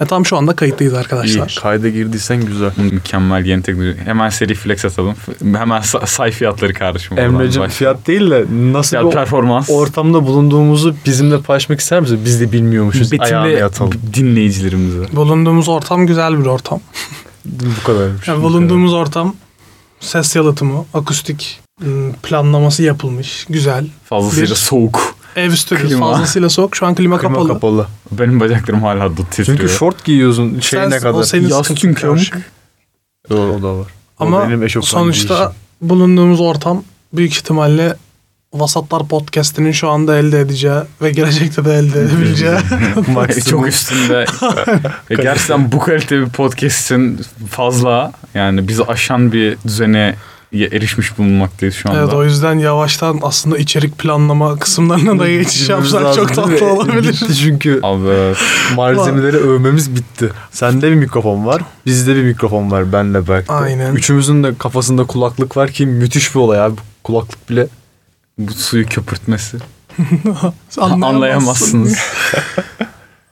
E tam şu anda kayıttayız arkadaşlar. İyi. Kayda girdiysen güzel. Mükemmel yeni teknoloji. Hemen seri flex atalım. Hemen sa- say fiyatları kardeşim. Emre'cim fiyat değil de nasıl Fiyat bir performans. ortamda bulunduğumuzu bizimle paylaşmak ister misin? Biz de bilmiyormuşuz. Betimle yatalım. dinleyicilerimize. Bulunduğumuz ortam güzel bir ortam. Bu kadarmış. Yani bulunduğumuz ortam ses yalıtımı, akustik ım, planlaması yapılmış. Güzel. Fazlasıyla Bir- soğuk. Ev stüdyosu Klima. fazlasıyla soğuk. Şu an klima, Klima kapalı. kapalı. Benim bacaklarım hala dut titriyor. Çünkü şort giyiyorsun şeyine Sen- o kadar. senin Yaz sıkıntın çünkü amık. Doğru o da var. O Ama sonuçta giyişim. bulunduğumuz ortam büyük ihtimalle Vasatlar Podcast'inin şu anda elde edeceği ve gelecekte de elde edebileceği. Çok üstünde. Ve gerçekten bu kalite bir podcast'in fazla yani bizi aşan bir düzene erişmiş bulunmaktayız şu anda. Evet o yüzden yavaştan aslında içerik planlama kısımlarına da geçiş yapsak çok tatlı olabilir. Bitti çünkü Abi malzemeleri övmemiz bitti. Sende bir mikrofon var. Bizde bir mikrofon var benle Berk'te. Aynen. Üçümüzün de kafasında kulaklık var ki müthiş bir olay abi. Kulaklık bile bu suyu köpürtmesi. Anlayamazsın. Anlayamazsınız.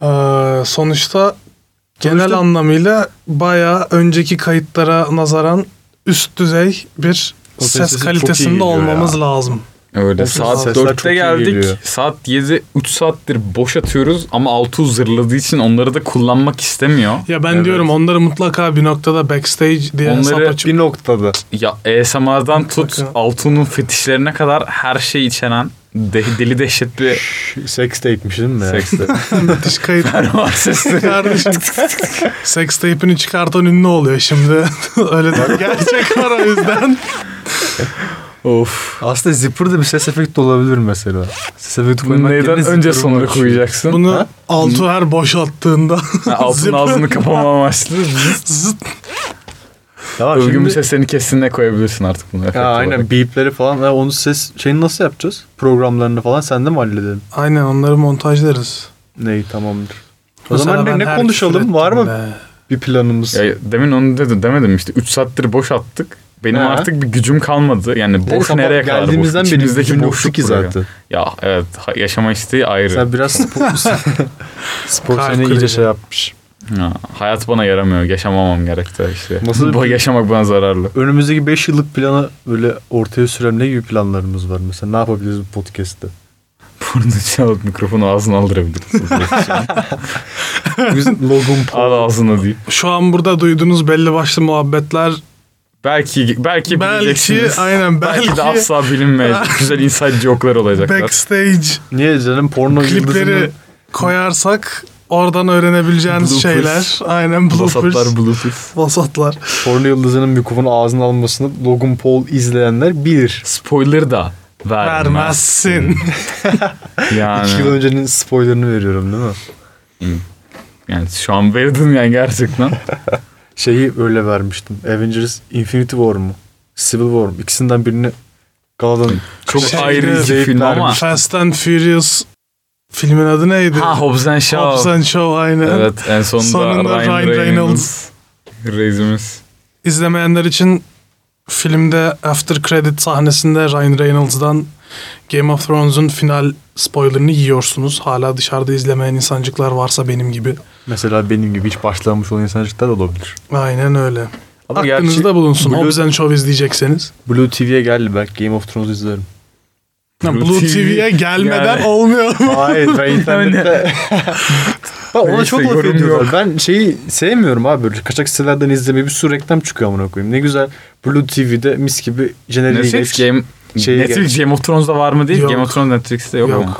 Ee, sonuçta genel Sonuçta- anlamıyla bayağı önceki kayıtlara nazaran üst düzey bir O ses kalitesinde olmamız ya. lazım. Öyle O saat sesler çok 4'te iyi geldik. Saat 7 3 saattir boş atıyoruz ama altı zırladığı için onları da kullanmak istemiyor. Ya ben Evet. diyorum onları mutlaka bir noktada backstage diye Onları hesap açıp bir noktada. Ya ASMR'dan tut Mutlaka. Altun'un fetişlerine kadar her şey içeren de- deli dehşet bir Sex tape'miş değil mi? ya? sekste. müthiş kayıt. Fermuar sesleri. Kardeşim sex tape'ini çıkartan ünlü oluyor şimdi. Öyle de gerçek var o yüzden. of. Aslında zipper de bir ses efekti olabilir mesela. Ses efekti koymak Neyden yerine önce açıyor. koyacaksın? Bunu Ha? Altu her boşalttığında Ha, Altın ağzını kapama amaçlı. zıt Tamam Övgümün şimdi... seslerini kesinlikle koyabilirsin artık bunu. Ya aynen olarak. beepleri falan. Ya onu ses şeyini nasıl yapacağız? Programlarını falan sende mi halledelim? Aynen onları montajlarız. Neyi tamamdır. O Mesela zaman ne, ne konuşalım? Var mı be. bir planımız? Ya, demin onu dedim, demedim işte 3 saattir boş attık. Benim Ha. artık bir gücüm kalmadı. Yani boş Neyse, nereye kadar boş? Geldiğimizden beri İçimizdeki boşluk ki buraya. zaten. Ya evet yaşama isteği ayrı. Sen biraz spor, spor seni iyice şey yapmış. Ha, hayat bana yaramıyor. Yaşamamam gerekti işte. Nasıl Bu yaşamak bana zararlı. Önümüzdeki 5 yıllık planı böyle ortaya süren ne gibi planlarımız var mesela? Ne yapabiliriz bu podcast'te? Burada çalıp mikrofonu ağzına aldırabiliriz. Biz Logan Paul. Al ağzına deyip. Şu an burada duyduğunuz belli başlı muhabbetler Belki belki belki aynen Belki, belki, de asla bilinmeyecek. Güzel inside joke'lar olacaklar. backstage Niye canım porno klipleri yıldızının koyarsak oradan öğrenebileceğiniz Bloopers. şeyler. Aynen bloopers. Vasatlar bloopers. Vasatlar. porno yıldızının mikrofonu ağzına almasını Logan Paul izleyenler bilir. Spoiler da vermezsin. Vermezsin. Yani, 2 yıl öncenin spoilerını veriyorum değil mi? yani şu an verdin yani gerçekten. Şeyi öyle vermiştim. Avengers Infinity War mu? Civil War mu? İkisinden birini Gala'dan Çok Şeyde- ayrı iki film ama. Fast and Furious filmin adı neydi? Ha Hobbs and Shaw. Hobbs and Shaw aynen. Evet en sonunda, Sonunda Ryan, Ryan Reynolds. Reynolds. Reisimiz. İzlemeyenler için filmde after credit sahnesinde Ryan Reynolds'dan Game of Thrones'un final spoilerını yiyorsunuz. Hala dışarıda izlemeyen insancıklar varsa benim gibi. Mesela benim gibi hiç başlamamış olan insancıklar da olabilir. Aynen öyle. Ama Aklınızda gerçi bulunsun. Blue- Hobbs and Shaw izleyecekseniz. Blue TV'ye geldi belki Game of Thrones izlerim. Blue Blue, TV TV'ye gelmeden yani- olmuyor mu? Hayır ben internette... Bak ona çok laf ediyorlar. Ben şeyi sevmiyorum abi böyle kaçak sitelerden izlemeyi bir sürü reklam çıkıyor amına koyayım. Ne güzel Blue TV'de mis gibi jeneriği Netflix geç. Game Şeyi Netflix Game of Thrones'da var mı değil? Yok. Game of Thrones Netflix'te yok, Yok. ama.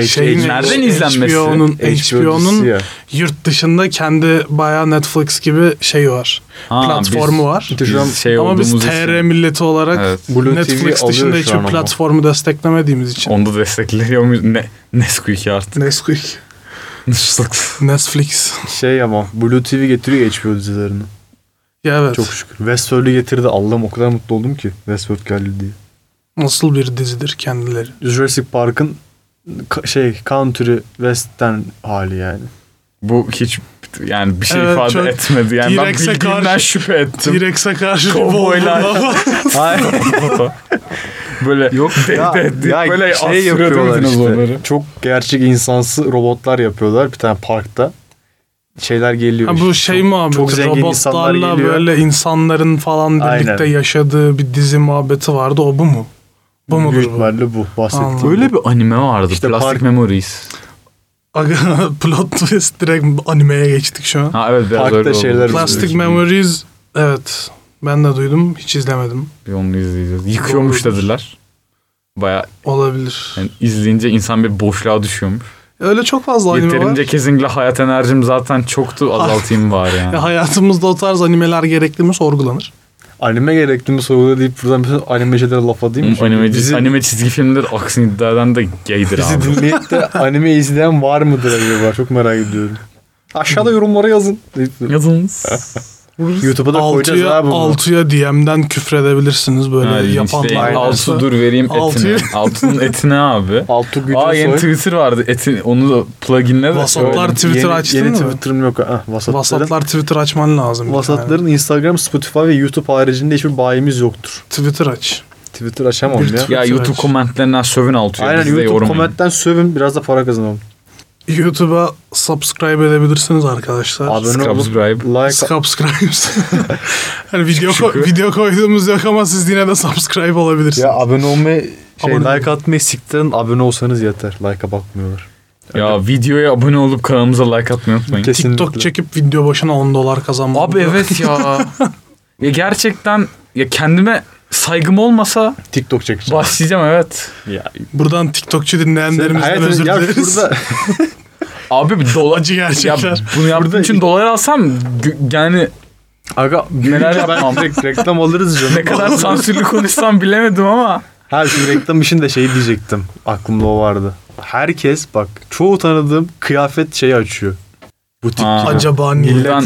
Şeyin- Nereden izlenmesi? HBO'nun HBO'nun ya. yurt dışında kendi bayağı Netflix gibi şey var. Ha, platformu biz- var. Biz şey Ama biz TR için. milleti olarak Evet. Blue Netflix TV dışında hiçbir ama. platformu desteklemediğimiz için. Onu da destekliyor muyuz? Ne, Nesquik artık. Nesquik. Netflix. Netflix. Şey ama Blue TV getiriyor HBO dizilerini. Ya evet. Çok şükür. Westworld'ü getirdi. Allah'ım o kadar mutlu oldum ki Westworld geldi diye. Nasıl bir dizidir kendileri. Jurassic Park'ın şey country western hali yani. Bu hiç yani bir şey Evet, ifade çok etmedi. Yani ben bildiğimden karşı- şüphe ettim. T-Rex'e karşı Kovboylar. Hayır. böyle yok de, ya, de, de- ya böyle şey yapıyorlar işte. dinozorları? Çok gerçek insansı robotlar yapıyorlar bir tane parkta. şeyler geliyor. Ha, işte. bu şey muhabbeti çok zengin robotlarla böyle insanların falan birlikte Aynen. yaşadığı bir dizi muhabbeti vardı. O bu mu? Bu mudur Büyük bu? ihtimalle bu bahsettiğim. Anladım. Böyle bir anime vardı. İşte Plastic park- Memories. Aga, Plot twist direkt animeye geçtik şu an. Ha evet biraz Parkta öyle oldu. şeyler Plastic. Memories evet ben de duydum hiç izlemedim. Bir onu izleyeceğiz. Yıkıyormuş dediler. Baya Olabilir. yani izleyince insan bir boşluğa düşüyormuş. Öyle çok fazla anime Yeterince var. kesinlikle hayat enerjim zaten çoktu azaltayım bari yani. Ya hayatımızda o tarz animeler gerekli mi sorgulanır. Anime gerekli mi sorguda deyip buradan bütün anime şeylere laf atayım mı? Anime, bizi, anime çizgi filmler aksini iddia eden de gaydir bizi abi. dinleyip de anime izleyen var mıdır acaba? Çok merak ediyorum. Aşağıda yorumlara yazın. Yazınız. YouTube'a da koyacağız abi bunu. altıya DM'den küfredebilirse böyle Ha, yapanlar işte, altı dur vereyim etini. Altının etine abi. Altu gücü Aa yeni soy. Twitter vardı. Eti, onu da pluginle de Vasatlar söyledim. Twitter yeni, açtın yeni mı? Twitter'ım yok. Ah, vasatların, Vasatlar Twitter açman lazım. vasatların Instagram, Spotify ve YouTube haricinde hiçbir bayimiz yoktur. Twitter aç. Twitter açamam ya. Twitter Ya YouTube aç. komentlerinden sövün altıya. Aynen YouTube komentten sövün biraz da para kazanalım. YouTube'a subscribe edebilirsiniz arkadaşlar. Abone olup Subscribe. like Subscribes. hani video ko- video koyduğumuz yok ama siz yine de subscribe olabilirsiniz. ya abone olmayı şey Abone like atmayı siktirin abone olsanız yeter. Like'a bakmıyorlar. Ya videoya abone olup kanalımıza like atmayı unutmayın. Kesinlikle. TikTok çekip video başına 10 dolar kazanmak. Abi evet ya. ya gerçekten ya kendime saygım olmasa TikTok çekeceğim. başlayacağım evet. Ya Buradan TikTokçu dinleyenlerimizden özür ya dileriz. şurada abi bir dolar Acı ya gerçekler. bunu yaptığım için dolar alsam yani aga Neler yapmam. ben reklam alırız canım. ne kadar sansürlü konuşsam bilemedim ama Ha şu reklam işinde şey diyecektim. Aklımda o vardı. Herkes bak çoğu tanıdığım kıyafet şeyi açıyor. Butik Ha. gibi. Acaba niye? Millet buradan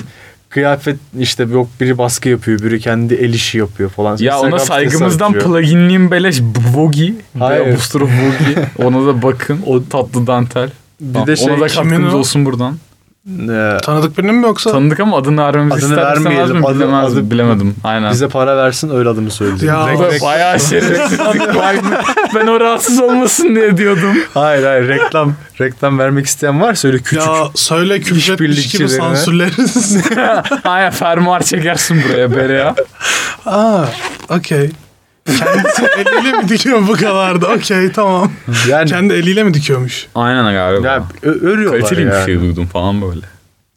kıyafet işte yok biri baskı yapıyor, biri kendi el işi yapıyor falan. ya Instagram ona saygımızdan pluginliyim beleş Vogi. Apostrophe Vogi. Ona da bakın. O- tatlı dantel. bir de şey Ona da kimin o? olsun buradan. E, Tanıdık birinin mi yoksa? Tanıdık ama adını vermemizi Adını ister vermeyelim. mi? Adı- Bilemez, adı- bilemedim. Aynen. bize para versin öyle adını söyleyeyim. Ya, Rek- rek- Bayağı şerefsizlik var. Ben o rahatsız olmasın diye diyordum. hayır hayır reklam reklam vermek isteyen varsa öyle küçük. Ya söyle küfretmiş gibi sansürleriz. Aynen fermuar çekersin buraya Bere'ye. Aa, okey. Kendisi eliyle mi dikiyor bu kadar da? Okey tamam. yani Kendi eliyle mi dikiyormuş? Aynen galiba. ya ö- örüyorlar Kaliteli ya. bir şey duydum falan böyle.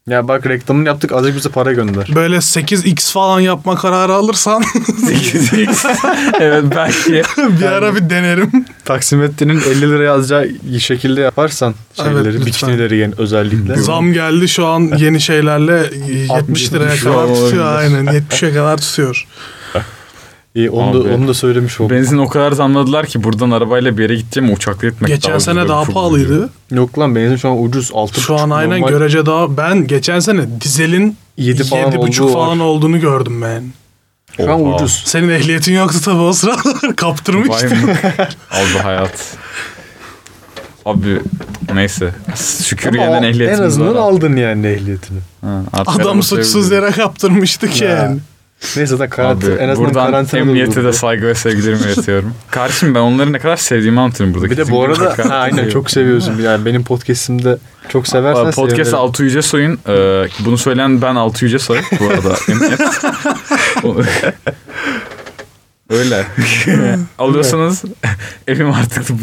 Ya bak reklamını yaptık azıcık bize para gönder. Böyle 8x falan yapma kararı alırsan 8x. evet belki. bir ara bir denerim. Taksimetrenin 50 lira yazacağı şekilde yaparsan Evet, şeyleri, lütfen. bikinileri yani özellikle. Zam geldi şu an yeni şeylerle 70 liraya 70 kadar tutuyor aynen 70'e kadar tutuyor. İyi onu Abi. da, onu da söylemiş oldum. Benzin o kadar zamladılar ki buradan arabayla bir yere gideceğim uçakla gitmek Geçen daha sene daha pahalıydı. ucuz. Yok lan benzin şu an ucuz. 6 Şu an aynen görece daha ben geçen sene dizelin 7 falan 7,5 olduğu falan var. olduğunu gördüm ben. Şu an Oha. ucuz. Senin ehliyetin yoktu tabii o sıralar mı? Aldı hayat. Abi neyse. Şükür Ama yeniden en ehliyetimiz azından var. aldın yani ehliyetini. Ha, Adam suçsuz yere kaptırmıştık Ya. yani. Neyse de karantina, Abi en azından buradan karantina emniyete de saygı ve sevgilerimi iletiyorum. Kardeşim ben onları ne kadar sevdiğimi anlatıyorum burada. Bir de bu arada ha, aynen çok seviyorsun. Yani benim podcast'imde çok seversen Podcast sevinirim. Altı Yüce Soy'un e, bunu söyleyen ben Altı Yüce Soy bu arada Öyle. Alıyorsanız evim artık bu,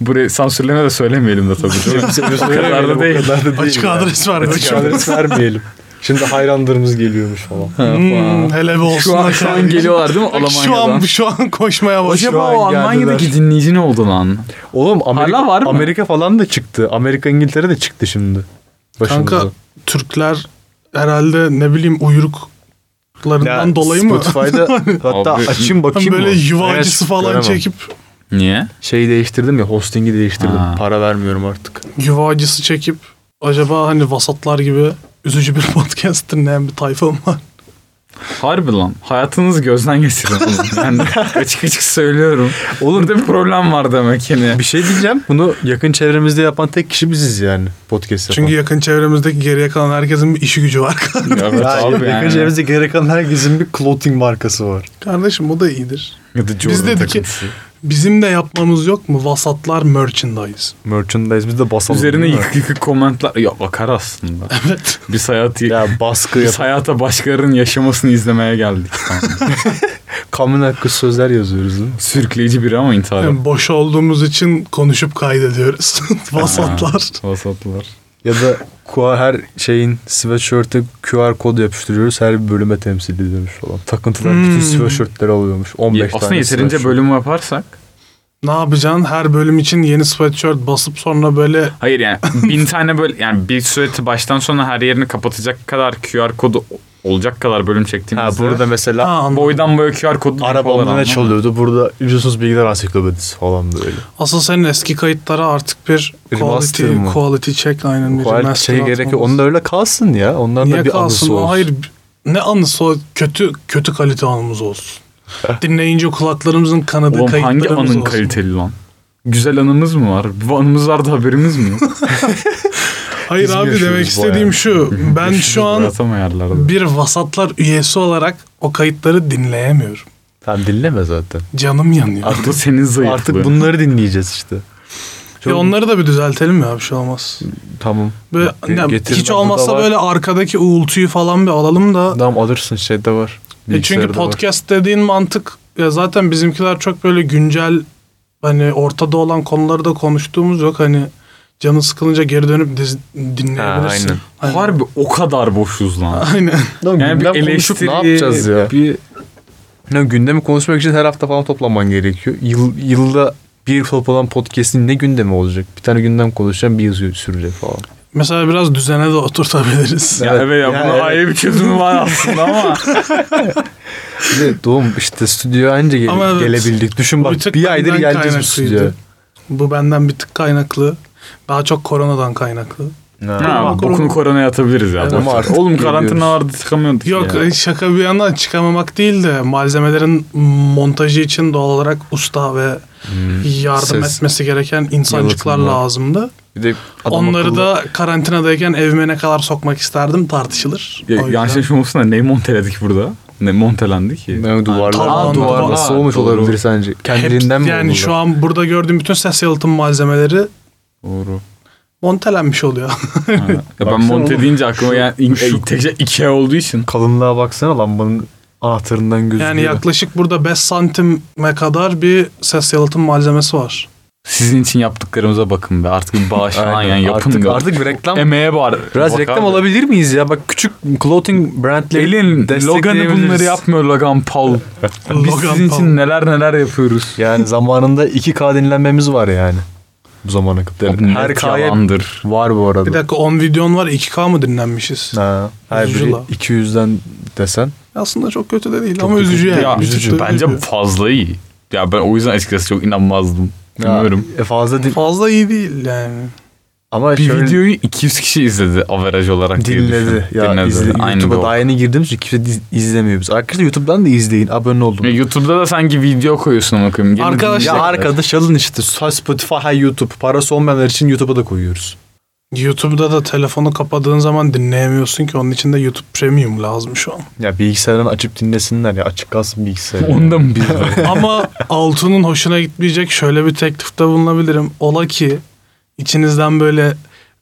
burayı sansürleme de söylemeyelim de tabii değil mi? o kadar da değil. O kadar da değil Açık adres var. Açık adres vermeyelim. Şimdi hayranlarımız geliyormuş falan. Hmm, hele bir olsun. Şu an, şu an geliyorlar değil mi Bak Şu Almanya'dan? an, şu an koşmaya başlıyor. Acaba an o Almanya'daki geldiler. dinleyici ne oldu lan? Oğlum Amerika, Hala var mı? Amerika falan da çıktı. Amerika İngiltere de çıktı şimdi. Başımıza. Kanka Türkler herhalde ne bileyim uyruklarından Ya, dolayı mı? Spotify'da hatta Abi, açayım bakayım böyle mı? yuva Evet, acısı falan göremem. çekip Niye? Şeyi değiştirdim ya hostingi değiştirdim. Ha. Para vermiyorum artık. yuva acısı çekip acaba hani vasatlar gibi üzücü bir podcast dinleyen bir tayfa mı var? Harbi lan. Hayatınızı gözden geçirin oğlum. Ben açık açık söylüyorum. Olur da bir problem var demek yani. Bir şey diyeceğim. Bunu yakın çevremizde yapan tek kişi biziz yani. Podcast yapan. Çünkü yakın çevremizdeki geriye kalan herkesin bir işi gücü var. Evet Ya, abi yakın yani. çevremizde gerek kalan herkesin bir clothing markası var. Kardeşim o da iyidir. Ya da Biz dedik ki. Bizim de yapmamız yok mu? Vasatlar merchandise. Merchandise biz de basalım. Üzerine değil mi? yıkık yıkık komentler. Ya bakar aslında. Evet. Biz hayatı Ya baskı Biz hayata başkalarının yaşamasını izlemeye geldik. Kanun hakkı sözler yazıyoruz değil mi? Sürükleyici biri ama intihar. Yani boş olduğumuz için konuşup kaydediyoruz. Vasatlar. Vasatlar. Ya da QR her şeyin sweatshirt'e QR kodu yapıştırıyoruz. Her bir bölüme temsil ediyormuş falan. Takıntılar bütün Hmm. sweatshirt'leri alıyormuş. 15 Aslında tane yeterince sweatshirt. bölüm yaparsak. Ne yapacaksın? Her bölüm için yeni sweatshirt basıp sonra böyle Hayır yani bin tane böyle yani bir süreti baştan sona her yerini kapatacak kadar QR kodu olacak kadar bölüm Ha çektiğimizde. burada mesela Ha, anladım. boydan boya QR kodu arabamda ne çalıyordu? Burada ücretsiz bilgiler ansiklopedisi falan böyle. Asıl senin eski kayıtlara artık bir quality, mı? quality check aynen bir Quality şey gerek yok. Onlar öyle kalsın ya. Onların Niye da bir kalsın? anısı olsun. Hayır ne anısı o? Kötü kötü kalite anımız olsun. Dinleyince kulaklarımızın kanadı Oğlum hangi kayıtlarımız anın olsun. kaliteli lan? Güzel anımız mı var? Bu anımız vardı haberimiz mi yok? Hayır Biz abi demek istediğim şu. Ben şu an bir vasatlar üyesi olarak o kayıtları dinleyemiyorum. Tamam dinleme zaten. Canım yanıyor. Artık senin zayıflığın. Artık bunları dinleyeceğiz işte. Ya onları da bir düzeltelim ya bir şey olmaz. Tamam. Böyle getir hiç olmazsa var. böyle arkadaki uğultuyu falan bir alalım da. Tamam alırsın şeyde var. E çünkü Bilgisayarda var. podcast dediğin mantık ya zaten bizimkiler çok böyle güncel hani ortada olan konuları da konuştuğumuz yok hani canı sıkılınca geri dönüp diz- dinleyebilirsin. Ha, aynen. Harbi o kadar boşuz lan. Aynen. Lan Yani bir eleştiri, ne yapacağız ya? Bir Ya gündemi konuşmak için her hafta falan toplanman gerekiyor. Yıl, yılda bir toplanan podcast'in ne gündemi olacak? Bir tane gündem konuşacağım bir yıl sürecek falan. Mesela biraz düzene de oturtabiliriz. ya Evet, evet ya ya bunun evet. ayrı bir çözümü var aslında ama Bir doğum işte stüdyoya anca gel- Ama evet, gelebildik. Düşün bak bir bir aydır geleceğiz bu stüdyoya. Bu benden bir tık kaynaklı. Daha çok koronadan kaynaklı. Ha, Korona- bokunu koronaya atabiliriz ya. Evet. Ama artık Oğlum karantina vardı çıkamıyorduk Yok ya. şaka bir yana çıkamamak değil de malzemelerin montajı için doğal olarak usta ve yardım Ses. etmesi gereken insancıklar Yalıtımlar. lazımdı. Bir de adam Onları akıllı- da karantinadayken evime ne kadar sokmak isterdim tartışılır. Ya, yanlış olmasın da ne monteledik burada? Ne montelendi ki? Ne duvarlar. Tavan, Aa, duvar tavan. nasıl olmuş olabilir sence? Hep- Kendiliğinden mi yani oldular? şu an burada gördüğüm bütün ses yalıtım malzemeleri Doğru. Montelenmiş oluyor. Ya ben monte deyince aklıma yani şu- tek şey Ikea olduğu için. Kalınlığa baksana lambanın anahtarından gözüküyor. yani yaklaşık burada 5 santime kadar bir ses yalıtım malzemesi var. Sizin için yaptıklarımıza bakın be. Artık bir bağış falan yani yapın. Artık, artık bir reklam. Emeğe var. Biraz Bak reklam abi. olabilir miyiz ya? Bak küçük clothing brandleri Elin Logan'ı bunları yapmıyor Logan Paul. Biz Logan sizin Paul. için neler neler yapıyoruz. Yani zamanında 2K dinlenmemiz var yani. Bu zamana kadar. Abi Her yalandır. var bu arada. Bir dakika 10 videon var 2K mı dinlenmişiz? Ha, her biri Üzücü la. 200'den desen. Aslında çok kötü de değil Çok ama kötü üzücü yani. Ya üzücü. bence üzücü. fazla iyi. Ya ben o yüzden açıkçası çok inanmazdım. Bilmiyorum. Ya, e, fazla Fazla iyi değil yani. Ama Bir şöyle videoyu 200 kişi izledi averaj olarak dinledi. Ya Dinledi. izle, Aynı YouTube'a daha yeni girdiğimiz için kimse izlemiyor biz. Arkadaşlar YouTube'dan da izleyin. Abone olun. Ya YouTube'da da sanki video koyuyorsun ama koyayım. Gelin Arkadaşlar- Ya arkadaş alın işte. Spotify, YouTube. Parası olmayanlar için YouTube'a da koyuyoruz. YouTube'da da telefonu kapadığın zaman dinleyemiyorsun ki onun için de YouTube Premium lazım şu an. Ya bilgisayardan açıp dinlesinler ya. Açık kalsın bilgisayar. Onda mı var? Ama Altun'un hoşuna gitmeyecek şöyle bir teklifte bulunabilirim. Ola ki içinizden böyle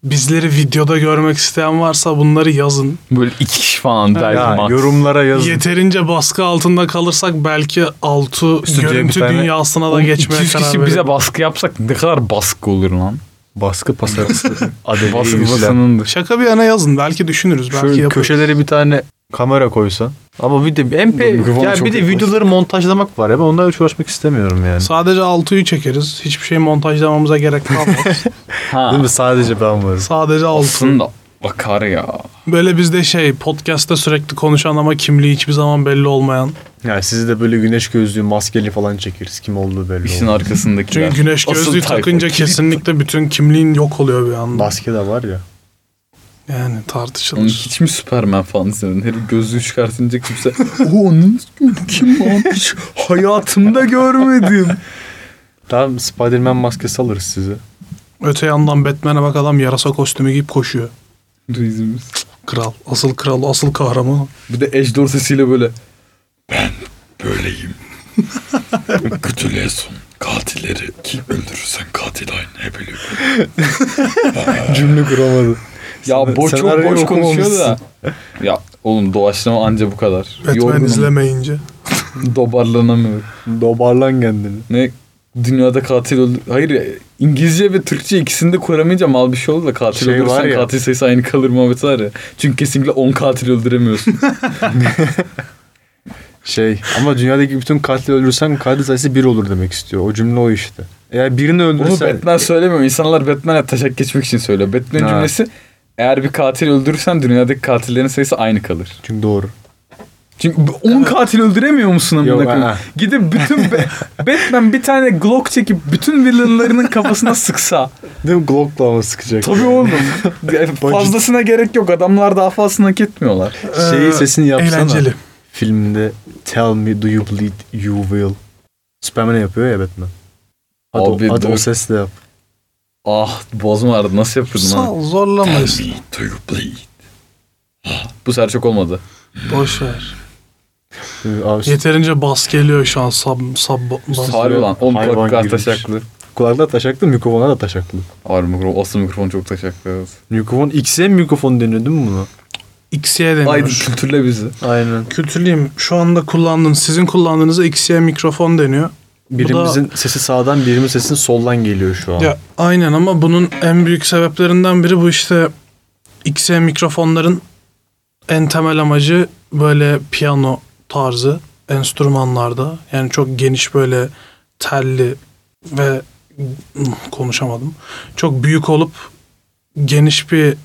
bizleri videoda görmek isteyen varsa bunları yazın. Böyle iki kişi falan belki ya max. yorumlara yazın. Yeterince baskı altında kalırsak belki Altu Stüdyoya görüntü tane- dünyasına da geçmeye 200 karar kişi verelim. bize baskı yapsak ne kadar baskı olur lan? Baskı pasarası. Baskı basınındır. Şaka bir yana yazın. Belki düşünürüz. Belki Şöyle yaparız. köşelere bir tane kamera koysan. Ama bir de MP Mikrofonu ya çok bir de videoları montajlamak var ya ben onlarla hiç uğraşmak istemiyorum yani. Sadece Altu'yu çekeriz. Hiçbir şey montajlamamıza gerek kalmaz. Ha. Değil mi? Sadece ben varım. Sadece Altu. Aslında bakar ya. Böyle bizde şey podcast'ta sürekli konuşan ama kimliği hiçbir zaman belli olmayan. Yani sizi de böyle güneş gözlüğü maskeli falan çekeriz. Kim olduğu belli İşin olmaz. arkasındakiler. Çünkü güneş Asıl gözlüğü tayfa, takınca kesinlikle bütün kimliğin yok oluyor bir anda. Maske de var ya. Yani tartışılır. hiç mi Superman falan izledin? Herif gözlüğü çıkartınca kimse o onun kim lan? Hiç hayatımda görmedim. Tamam Spider-Man maskesi alırız size. Öte yandan Batman'e bak adam yarasa kostümü giyip koşuyor. Duyduğumuz. Kral. Asıl kral, asıl kahraman. Bir de Edge dorsesiyle böyle ben böyleyim. Kötülüğe son. Katilleri kim öldürürsen katil aynı bölüyor. Cümle kuramadı. Ya boş çok boş konuşuyor da. Ya oğlum doğaçlama anca bu kadar. Batman Yorgunum. izlemeyince. Dobarlanamıyorum. Dobarlan kendini. Ne dünyada katil öldü. Hayır İngilizce ve Türkçe ikisini de kuramayınca mal bir şey oldu da katil Şey öldürürsen ya. katil sayısı aynı kalır muhabbeti var ya. Çünkü kesinlikle 10 katil öldüremiyorsun. Şey ama dünyadaki bütün katil öldürürsen katil sayısı bir olur demek istiyor. O cümle o işte. Eğer birini Bunu öldürürsen... Batman söylemiyor. İnsanlar Batman'e taşak geçmek için söylüyor. Batman'in Ha. cümlesi eğer bir katil öldürürsen dünyadaki katillerin sayısı aynı kalır. Çünkü doğru. Çünkü 10 katil öldüremiyor musun amına koyayım? Gidip bütün Ba- Batman bir tane Glock çekip bütün villainlarının kafasına sıksa. Değil mi? Glock'la ama sıkacak. Tabii oğlum. Fazlasına gerek yok. Adamlar daha fazlasını hak etmiyorlar. Şeyi Ee, sesini yapsana. Eğlenceli. Filmde Tell me do you believe you will. Superman'e yapıyor ya Batman. Hadi, Abi hadi o sesle yap. Ah boğazım ağrıdı. Nasıl yapıyordum Sağ ol zorlamayız. Do you bleed? Bu sefer çok olmadı. Boş ver. Abi, Yeterince bas geliyor şu an sub, sub bas. Harbi lan. 10 Hayvan kulaklık girmiş. taşaklı. Kulaklar taşaklı, mikrofonlar da taşaklı. Harbi mikrofon. Asıl mikrofon çok taşaklı. evet. Mikrofon XM mikrofon deniyor değil mi buna? XY deniyor. Haydi kültürle bizi. Aynen. Kültürlüyüm. Şu anda kullandığınız, sizin kullandığınıza XY mikrofon deniyor. Birimizin sesi sağdan, birimizin sesi soldan geliyor şu an. Ya aynen ama bunun en büyük sebeplerinden biri bu işte XY mikrofonların en temel amacı böyle piyano tarzı enstrümanlarda yani çok geniş böyle telli ve konuşamadım. Çok büyük olup geniş bir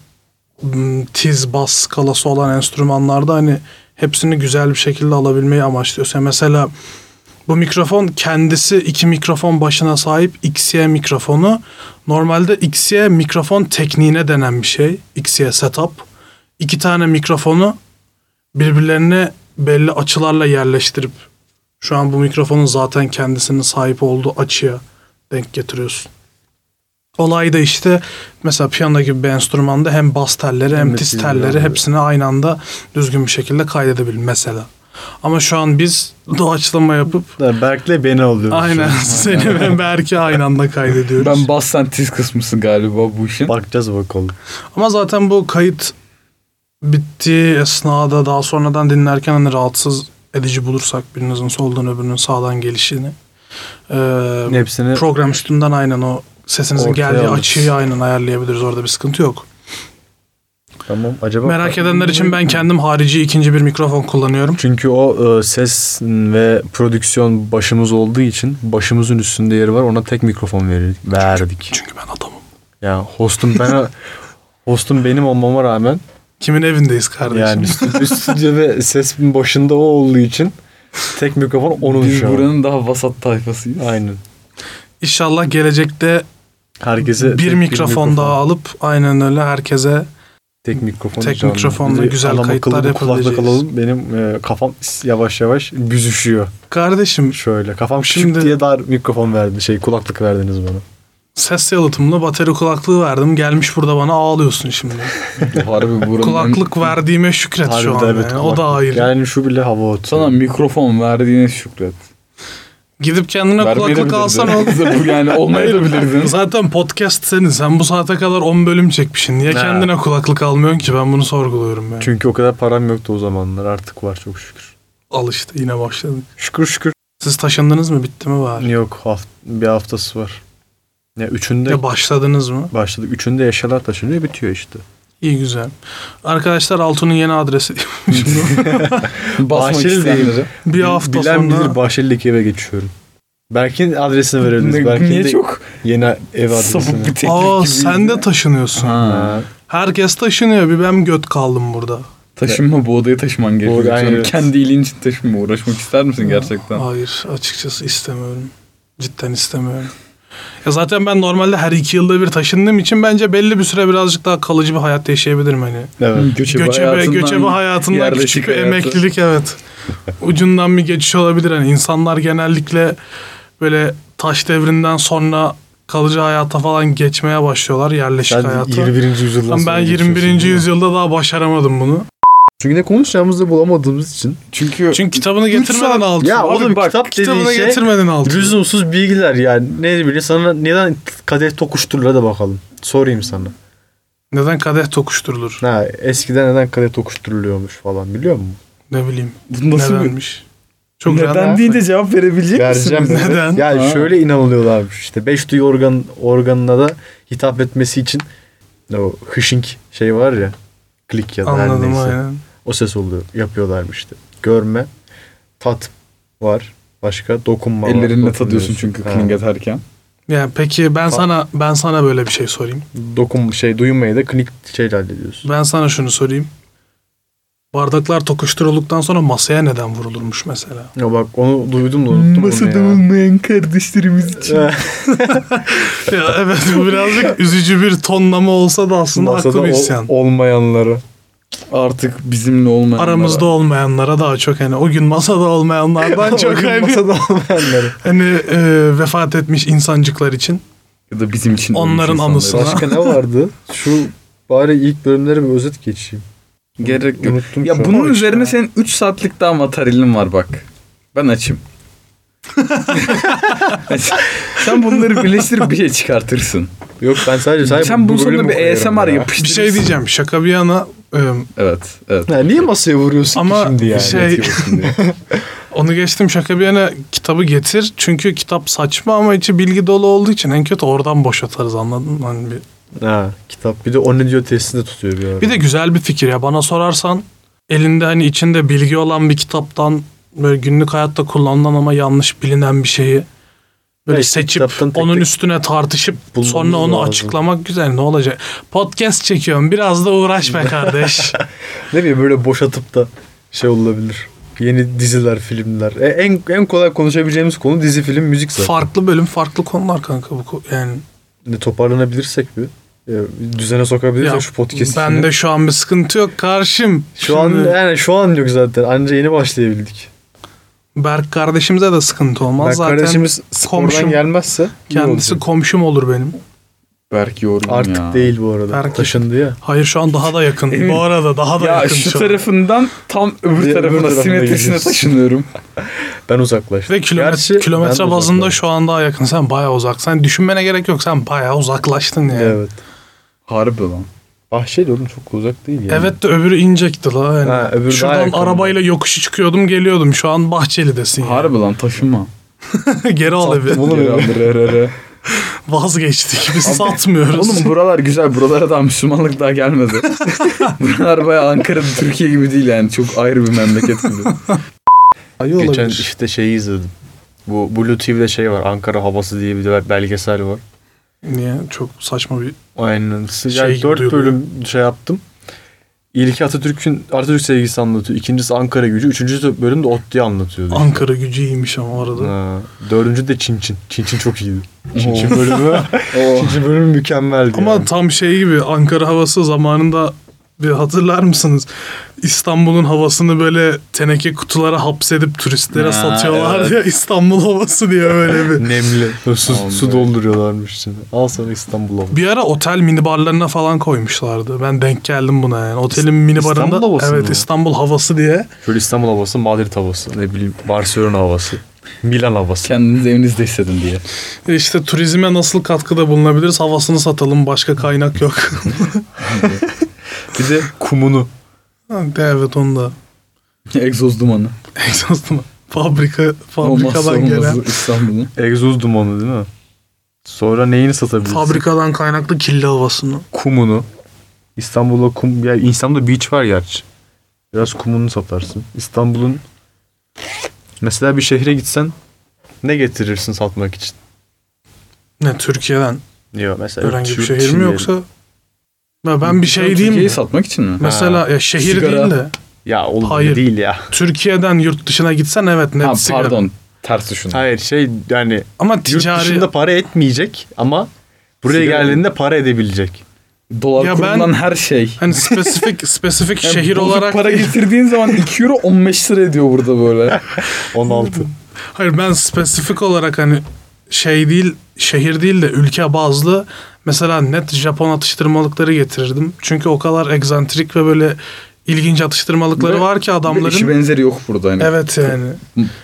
tiz bas skalası olan enstrümanlarda hani hepsini güzel bir şekilde alabilmeyi amaçlıyorsa mesela bu mikrofon kendisi iki mikrofon başına sahip XY mikrofonu. Normalde XY mikrofon tekniğine denen bir şey. XY setup. İki tane mikrofonu birbirlerine belli açılarla yerleştirip şu an bu mikrofonun zaten kendisinin sahip olduğu açıya denk getiriyorsun. Olay da işte mesela piyano gibi bir enstrümanda hem bas telleri hem Hem tiz telleri hepsini aynı anda düzgün bir şekilde kaydedebilir mesela. Ama şu an biz doğaçlama yapıp Da Berk'le beni alıyoruz. aynen seni ve Berk'i aynı anda kaydediyoruz. Ben bas sen tiz kısmısın galiba bu işin. Bakacağız bakalım. Ama zaten bu kayıt bittiği esnada daha sonradan dinlerken hani rahatsız edici bulursak birinizin soldan öbürünün sağdan gelişini e, Hepsini program üstünden aynen o sesinizin geldiği alırız. açıyı aynen ayarlayabiliriz. Orada bir sıkıntı yok. Tamam. Acaba Merak edenler için ben kendim harici ikinci bir mikrofon kullanıyorum. Çünkü o e, ses ve prodüksiyon başımız olduğu için başımızın üstünde yeri var. Ona tek mikrofon verirdik, verdik. Çünkü ben adamım. Yani hostum ben hostum benim olmama rağmen Kimin evindeyiz kardeşim? yani stüdyo, ve ses başında o olduğu için tek mikrofon onun Biz şu an. buranın daha vasat tayfasıyız. Aynen. İnşallah gelecekte Herkese bir tek mikrofon daha alıp aynen öyle herkese tek mikrofon Tek canlı. mikrofonla güzel adam kayıtlar yapabileceğiz. alalım. Benim e, kafam yavaş yavaş büzüşüyor. kardeşim Şöyle kafam küçük Şimdi- diye dar mikrofon verdi. Şey kulaklık verdiniz bana. ses yalıtımlı bateri kulaklığı verdim. Gelmiş burada bana ağlıyorsun şimdi. Harbi buranın... Kulaklık verdiğime şükret şu an. Evet, yani. O da ayrı. Yani şu bile hava atıyor. Sana mikrofon verdiğine şükret. Gidip kendine kulaklık alsan ol. Yani olmayabilirdin. Zaten podcast senin. Sen bu saate kadar 10 bölüm çekmişsin. Niye Ha. kendine kulaklık almıyorsun ki? Ben bunu sorguluyorum yani. Çünkü o kadar param yoktu o zamanlar. Artık var çok şükür. Al işte yine başladık. Şükür şükür. Siz taşındınız mı? Bitti mi bari? Yok haft bir haftası var. Ya üçünde Ya başladınız mı? başladık. Üçünde eşyalar taşınıyor bitiyor işte. İyi güzel. Arkadaşlar Altun'un yeni adresi. Bahçeli'deyim. isteyenleri. bir hafta Bilen sonra bilir Bahçeli'deki eve geçiyorum. Berk'in adresini verebiliriz. Berk'in Niye de çok yeni ev adresini. Aa sen de taşınıyorsun. Ha. Herkes taşınıyor. Bir ben göt kaldım burada. Taşınma bu odaya taşıman gerekiyor. odaya, evet. Kendi iyiliğin için taşınma. Uğraşmak ister misin gerçekten? Hayır açıkçası istemiyorum. Cidden istemiyorum. Ya zaten ben normalde her iki yılda bir taşındığım için bence belli bir süre birazcık daha kalıcı bir hayat yaşayabilirim hani. Evet. Göçebe, Göçebe, hayatından, göçebe hayatından küçük bir hayatı. emeklilik evet. Ucundan bir geçiş olabilir. Hani insanlar genellikle böyle taş devrinden sonra kalıcı hayata falan geçmeye başlıyorlar yerleşik Sen hayata. 21. yüzyıldan Ama sonra ben geçiyorsun, 21. değil mi? yüzyılda daha başaramadım bunu. Çünkü ne konuşacağımızı bulamadığımız için. Çünkü Çünkü kitabını getirmeden altı. Ya Abi oğlum bak, kitap dediğin kitabını şey getirmeden altı. Lüzumsuz bilgiler yani. Ne bileyim sana neden kadeh tokuşturulur da bakalım. Sorayım sana. Neden kadeh tokuşturulur? Ha, eskiden neden kadeh tokuşturuluyormuş falan biliyor musun? Ne bileyim. bu nasıl bir... Nedenmiş. Çok Neden deyince cevap verebilecek Vereceğim. misiniz? Neden? Ya Ha. şöyle inanılıyorlarmış işte. Beş duyu organ, organına da hitap etmesi için o hışink şey var ya. Klik ya da her Anladım neyse. aynen. O ses oluyor. Yapıyorlarmış işte. Görme, tat var. Başka dokunma var. Ellerinle tadıyorsun çünkü Ha. kling atarken. Yani peki ben sana ben sana böyle bir şey sorayım. Dokun şey duymayı da klik şeyle hallediyorsun. Ben sana şunu sorayım. Bardaklar tokuşturulduktan sonra masaya neden vurulurmuş mesela? Ya bak onu duydum da unuttum onu ya. olmayan kardeşlerimiz için. ya evet bu birazcık üzücü bir tonlama olsa da aslında Masada haklı bir ol- isyan. olmayanlara. Artık bizimle olmayan. Aramızda olmayanlara daha çok hani o gün masada olmayanlardan çok O gün hani, masada olmayanlara. hani e, vefat etmiş insancıklar için Ya da bizim için. Onların anısına. Başka ne vardı? Şu bari ilk bölümlere bir özet geçeyim. Gerek yok. Unuttum Ya şu an. bunun O işte. üzerine senin 3 saatlik daha materyalin var bak. Ben açım. Sen bunları birleştirip bir şey çıkartırsın. Yok ben sadece sadece Sen bunun bu sonunda bir ASMR ya. yapıştırırsın. bir şey diyeceğim şaka bir yana Evet, evet. Ya niye masaya vuruyorsun Ama ki şimdi yani? şey- onu geçtim şaka bir yana kitabı getir. Çünkü kitap saçma ama içi bilgi dolu olduğu için en kötü oradan boşatarız anladın mı? Hani bir, ha, kitap bir de o ne diyor testinde tutuyor bir ara. bir de güzel bir fikir ya bana sorarsan elinde hani içinde bilgi olan bir kitaptan böyle günlük hayatta kullanılan ama yanlış bilinen bir şeyi böyle Evet, seçip tek onun tek üstüne tartışıp bulmamız sonra onu lazım. açıklamak güzel ne olacak? Podcast çekiyorum biraz da uğraş be kardeş. ne bileyim böyle boşatıp da şey olabilir. Yeni diziler, filmler. E, en en kolay konuşabileceğimiz konu dizi, film, müzik zaten. farklı bölüm farklı konular kanka bu yani. Ne toparlanabilirsek bir. e, düzene sokabilirsek Ya, şu podcast ben de şu an bir sıkıntı yok karşım. Şu an Şimdi yani şu an yok zaten. Anca yeni başlayabildik. Berk kardeşimize de sıkıntı olmaz. Ben Zaten kardeşimiz spordan komşum. gelmezse iyi kendisi olacak. komşum olur benim. Belki yorgun Artık ya. değil bu arada. Belki. Taşındı ya. Hayır şu an daha da yakın. Emin- Bu arada daha da Ya yakın şu şu an. tarafından tam öbür tarafına simetrisine taşınıyorum. Ben uzaklaştım. Ve kilometre, Gerçi kilometre bazında uzaklaştım. şu an daha yakın. Sen bayağı uzak. Sen düşünmene gerek yok. Sen bayağı uzaklaştın yani. Evet, Evet. Harbi lan. Bahçeli oğlum çok uzak değil yani. de öbürü incekti la. Yani. Ha, öbürü Şuradan arabayla yokuşu çıkıyordum geliyordum. Şu an Bahçeli'desin yani. Harbi lan taşınma. Geri al evi. Sattım oğlum Geri aldır, re. Vazgeçtik. Biz satmıyoruz. Oğlum buralar güzel. Buralara daha Müslümanlık daha gelmedi. buralar bayağı Ankara'da Türkiye gibi değil yani. Çok ayrı bir memleket gibi. Ayı Geçen olabilir. işte şeyi izledim. Bu Blue TV'de şey var. Ankara havası diye bir de belgesel var. Niye? Çok saçma bir... Aynen. Şey Yani dört bölüm şey yaptım. İlki Atatürk'ün Atatürk sevgisi anlatıyor. İkincisi Ankara gücü. Üçüncü bölüm de ODTÜ'yü anlatıyordu. Ankara gücü iyiymiş ama arada. Ha, dördüncü de Çin Çin. Çin Çin çok iyiydi. Çin Çin bölümü, Çin Çin bölümü mükemmeldi. Ama yani. tam şey gibi Ankara havası zamanında bir hatırlar mısınız? İstanbul'un havasını böyle teneke kutulara hapsedip turistlere Ha, satıyorlar evet. ya İstanbul havası diye böyle bir. Nemli. Su, su dolduruyorlarmış içine. Al sana İstanbul havası. Bir ara otel minibarlarına falan koymuşlardı. Ben denk geldim buna yani. Otelin minibarında İstanbul havası evet mı? İstanbul havası diye. Şöyle İstanbul havası, Madrid havası, ne bileyim Barcelona havası, Milan havası. Kendinizi evinizde hissedin diye. E İşte turizme nasıl katkıda bulunabiliriz? Havasını satalım. Başka kaynak yok. Bir de kumunu. Ha, evet onu da. Egzoz dumanı. Egzoz mu? Fabrika, Olmazsa fabrikadan gelen. olmazı İstanbul'un. Egzoz dumanı değil mi? Sonra neyini satabilirsin? Fabrikadan kaynaklı kirli havasını. Kumunu. İstanbul'da kum... Ya İstanbul'da beach var gerçi. Biraz kumunu satarsın. İstanbul'un... Mesela bir şehre gitsen ne getirirsin satmak için? Ne Türkiye'den? Yok mesela Herhangi bir yurt şehir mi diyelim. yoksa? Ya ben bir şey diyeyim Türkiye'yi mi? satmak için mi? Mesela ya şehir Sigara. değil de Ya oğlum Hayır. Değil ya. Türkiye'den yurt dışına gitsen evet net Ha, sigara. pardon. Ters düşündüm. Hayır şey yani Ama yurt ticari dışında para etmeyecek ama buraya Sigara- geldiğinde para edebilecek. Dolar Ya ben- kurundan her şey. hani spesifik spesifik Yani şehir olarak para getirdiğin zaman 2 euro 15 lira ediyor burada böyle. 16. Hayır ben spesifik olarak hani şey değil şehir değil de ülke bazlı mesela net Japon atıştırmalıkları getirirdim. Çünkü o kadar egzantrik ve böyle ilginç atıştırmalıkları Ve- var ki adamların. işi benzeri yok burada hani. Evet yani.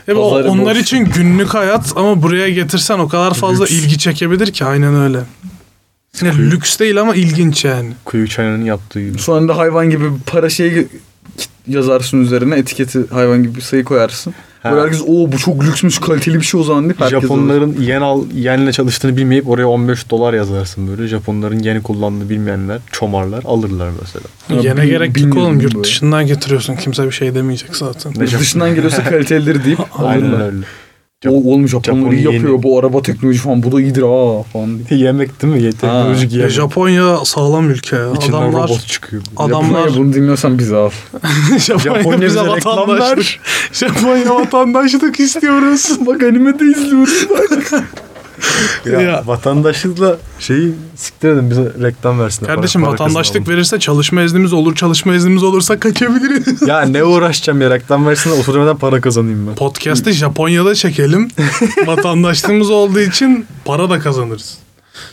Evet, onlar boş. için günlük hayat ama buraya getirsen o kadar fazla Lüks. ilgi çekebilir ki aynen öyle. Yine lüks değil ama ilginç yani. Kuyu çayının yaptığı gibi. Sonra da hayvan gibi para şeyi yazarsın üzerine etiketi hayvan gibi bir sayı koyarsın. Ha. Böyle herkes o bu çok lüksmüş kaliteli bir şey o zaman deyip herkes alır. Japonların yen al yenle çalıştığını bilmeyip oraya 15 dolar yazarsın böyle. Japonların yeni kullandığını bilmeyenler çomarlar alırlar mesela. Ya Yine bin- gerek yok oğlum yurt dışından getiriyorsun kimse bir şey demeyecek zaten. Ne Dışından geliyorsa kalitelidir deyip Aynen alırlar. öyle. O oğlum Japonlar Japon iyi yapıyor yeni. bu araba teknoloji falan bu da iyidir ha falan diye. Yemek değil mi? Teknolojik Ya yemek. Japonya sağlam ülke ya. İçinden Adamlar robot çıkıyor. Adamlar- Japonya bunu dinliyorsan bizi al. Japonya, Japonya bize bize reklam vatandaşlık. ver. Japonya vatandaşlık istiyoruz. Bak animede izliyoruz bak. Ya, Ya. vatandaşlıkla şeyi siktir edin bize reklam versinler. Kardeşim Para- para vatandaşlık verirse çalışma iznimiz olur. Çalışma iznimiz olursa kaçabiliriz. Ya ne uğraşacağım ya reklam versinler oturmadan para kazanayım ben. Podcast'ı Japonya'da çekelim. Vatandaşlığımız olduğu için para da kazanırız.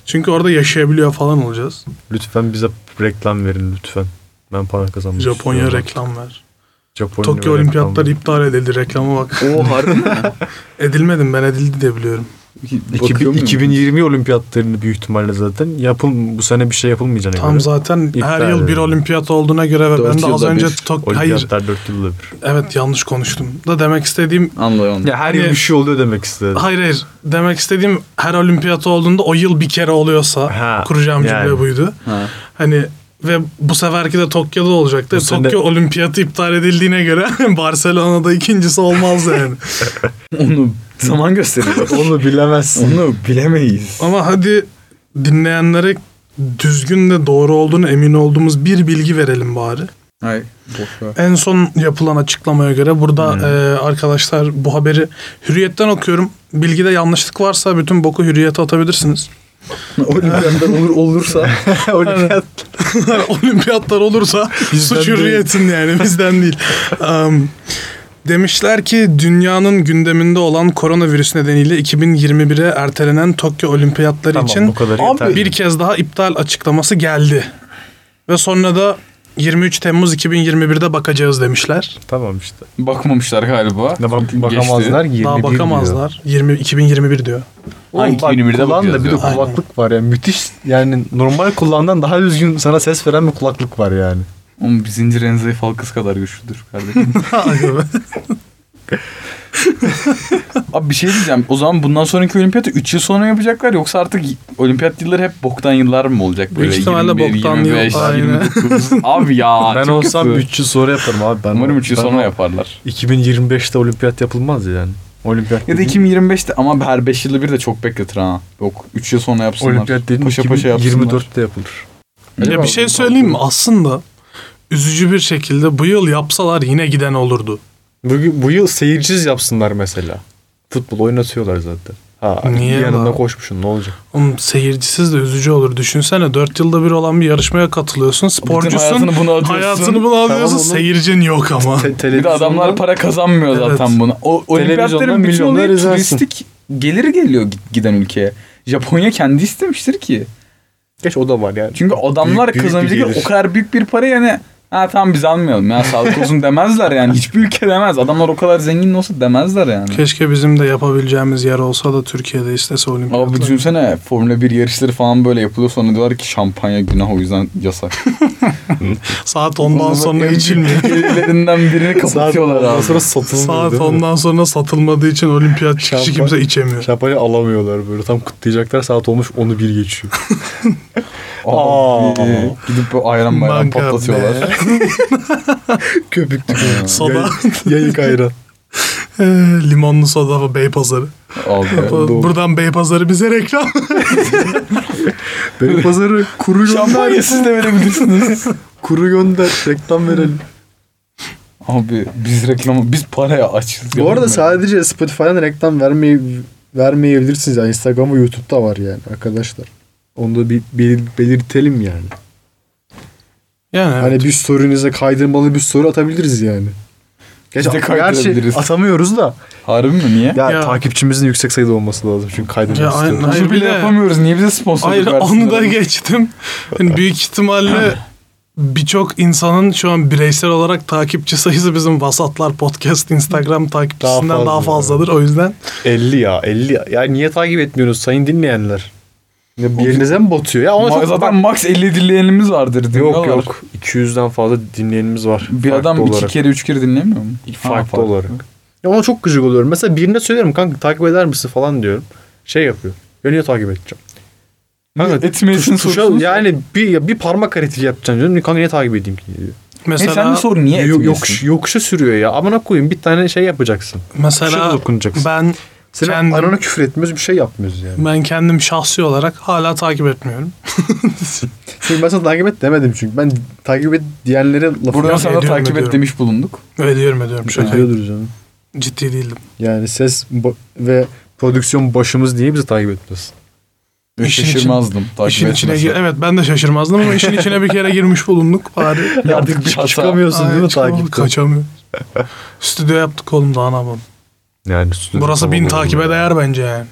Çünkü orada yaşayabiliyor falan olacağız. Lütfen bize reklam verin lütfen. Ben para kazanmak Japonya istiyorum. reklam ver. Japonya Tokyo Olimpiyatları iptal edildi. Reklama bak. O harbi mi? Edilmedim ben edildi diye biliyorum. Bakıyor 2000, muyum? 2020 olimpiyatlarını büyük ihtimalle zaten yapıl bu sene bir şey yapılmayacağına Tam göre. zaten her yıl bir olimpiyat olduğuna göre ve ben de az önce bir. Tok hayır Olimpiyatlar 4 yılda bir. evet yanlış konuştum. Da demek istediğim Anlıyorum. Ya her Hani- yıl bir şey oluyor demek istedim. hayır hayır demek istediğim her olimpiyat olduğunda o yıl bir kere oluyorsa Ha, kuracağım yani. cümle buydu. Ha. Hani ve bu seferki de Tokyo'da olacaktı. Bu sene- Tokyo olimpiyatı iptal edildiğine göre Barcelona'da ikincisi olmaz yani. Onu zaman gösteriyor. Onu bilemezsin. Onu bilemeyiz. Ama hadi dinleyenlere düzgün de doğru olduğunu emin olduğumuz bir bilgi verelim bari. Ay boş ver. En son yapılan açıklamaya göre burada e, arkadaşlar bu haberi hürriyetten okuyorum. Bilgide yanlışlık varsa bütün boku hürriyete atabilirsiniz. Olimpiyatlar olur olursa Olimpiyat. Olimpiyatlar olursa Bizden suç değil. hürriyetin yani bizden değil. Um, demişler ki dünyanın gündeminde olan koronavirüs nedeniyle 2021'e ertelenen Tokyo Olimpiyatları Tamam için bir kez daha iptal açıklaması geldi. Ve sonra da 23 Temmuz 2021'de bakacağız demişler. Tamam işte. bakmamışlar galiba. Ne bak, Geçti. bakamazlar 21 Daha bakamazlar. 20 2021 diyor. Ha, Oğlum bak 2021'de kulağında bakacağız bir de ya. Aynen. kulaklık var ya. Müthiş yani normal kulağından daha düzgün sana ses veren bir kulaklık var yani. Oğlum bir zincir en zayıf halkası kadar güçlüdür kardeşim. Abi bir şey diyeceğim. O zaman bundan sonraki olimpiyatı 3 yıl sonra yapacaklar yoksa artık olimpiyat yılları hep boktan yıllar mı olacak? Büyük ihtimalle boktan yıl, 25, aynen. 29. Abi ya ben olsam kötü. 3 yıl sonra yaparım abi. Ben, Umarım 3 yıl sonra yaparlar. 2025'te olimpiyat yapılmaz yani. Olimpiyat Ya da dediğin- 2025'te ama her 5 yılda bir de çok bekletir ha. Yok 3 yıl sonra yapsınlar. olimpiyat dediğin paşa paşa yapsınlar. 2024'te yapılır. Ya bir şey söyleyeyim mi? Aslında üzücü bir şekilde bu yıl yapsalar yine giden olurdu. Bu, bu yıl seyircisiz yapsınlar mesela. Futbol oynatıyorlar zaten. Ha, Niye yanında lan? koşmuşsun ne olacak? Oğlum seyircisiz de üzücü olur. Düşünsene 4 yılda bir olan bir yarışmaya katılıyorsun. Sporcusun. hayatını buna adıyorsun. Hayatını buna adıyorsun. Tamam oğlum. Seyircin yok ama. Te- Bir de adamlar para kazanmıyor Evet. zaten buna. O olimpiyatların bütün olayı turistik gelir geliyor giden ülkeye. Japonya kendi istemiştir ki. Geç o da var yani. Çünkü adamlar Büyük- kazanabilecek o kadar büyük bir para yani ha tamam biz almayalım ya sağlık olsun demezler yani. Hiçbir ülke demez. Adamlar o kadar zengin olsa demezler yani. Keşke bizim de yapabileceğimiz yer olsa da Türkiye'de istese olimpiyatlar. Abi düşünsene Formula 1 yarışları falan böyle yapılıyor sonra diyorlar ki şampanya günah o yüzden yasak. Saat 10'dan sonra içilmiyor. Gelirlerinden birini kapatıyorlar Ondan abi. sonra satılmıyor. Saat? 10'dan sonra satılmadığı için olimpiyat çıkışı Şampan- kimse içemiyor. Şampanya alamıyorlar böyle. Tam kutlayacaklar saat olmuş onu bir geçiyor. Abi, gidip ayran bayram patlatıyorlar. be. Köpüklü. Soda. Yayık ayran. Ee, Limonlu soda Beypazarı. Abi. doğru. Buradan Beypazarı bize reklam. Benim pazarı kuru gönder. Şampanya siz de verebilirsiniz. Kuru gönder. Reklam verelim. Abi biz reklamı biz paraya açız. Bu arada sadece Spotify'dan reklam vermeyi vermeyebilirsiniz. Yani Instagram ve YouTube'da var yani arkadaşlar. Onu da bir belir- belirtelim yani. Yani Hani bir story'nize kaydırmalı bir story atabiliriz yani. Gerçi, de kaydırabiliriz. gerçi atamıyoruz da. Harbi mi niye? Ya, Ya- takipçimizin yüksek sayıda olması lazım. Çünkü kaydırmak Ya istiyoruz. Hayır, bile yapamıyoruz. Niye bize sponsorluk Hayır onu da geçtim. Yani büyük ihtimalle birçok insanın şu an bireysel olarak takipçi sayısı bizim Vasatlar Podcast Instagram takipçisinden Daha daha, fazla. fazladır. O yüzden 50 ya 50 ya. Ya niye takip etmiyorsunuz sayın dinleyenler? Ya bir yerinize mi batıyor? Ya ona Ma- çok zaten max 50 dinleyenimiz vardır. Yok dinliyorlar. yok. 200'den fazla dinleyenimiz var. Bir Farklı adam olarak. iki kere üç kere dinlemiyor mu? Ha, farklı olarak. Ya ona çok gıcık oluyorum. Mesela birine söylerim kanka takip eder misin falan diyorum. Şey yapıyor. Ya niye takip edeceğim? Kanka Etmeyesin tuş- tuşa, sorusunu yani bir, bir parmak hareketi yapacaksın diyorum. Kanka niye takip edeyim ki diyor. mesela E sen de sor niye Yo- etmiyorsun? yokuş, yokuşa sürüyor ya. Amına koyayım bir tane şey yapacaksın. mesela dokunacaksın. ben Senin kendim- anana küfür etmiyoruz bir şey yapmıyoruz yani. ben kendim şahsi olarak hala takip etmiyorum. Çünkü ben sana takip et demedim çünkü. Ben takip et diyenlere lafı Buradan sana ediyorum, takip et ediyorum. demiş bulunduk. ediyorum ediyorum. Şaka Ediyordur canım. ciddi değildim. Yani ses ve prodüksiyon başımız diye bizi takip etmiyorsun. Ve İşin şaşırmazdım. Takip işin içine etmese. gir- evet ben de şaşırmazdım ama işin içine bir kere girmiş bulunduk bari. Bir hata. Çıkamıyorsun değil Ay, mi çıkamadık, takipten? Kaçamıyorum. Stüdyo yaptık oğlum daha ne yapalım. Yani Burası bin takibe değer bence yani.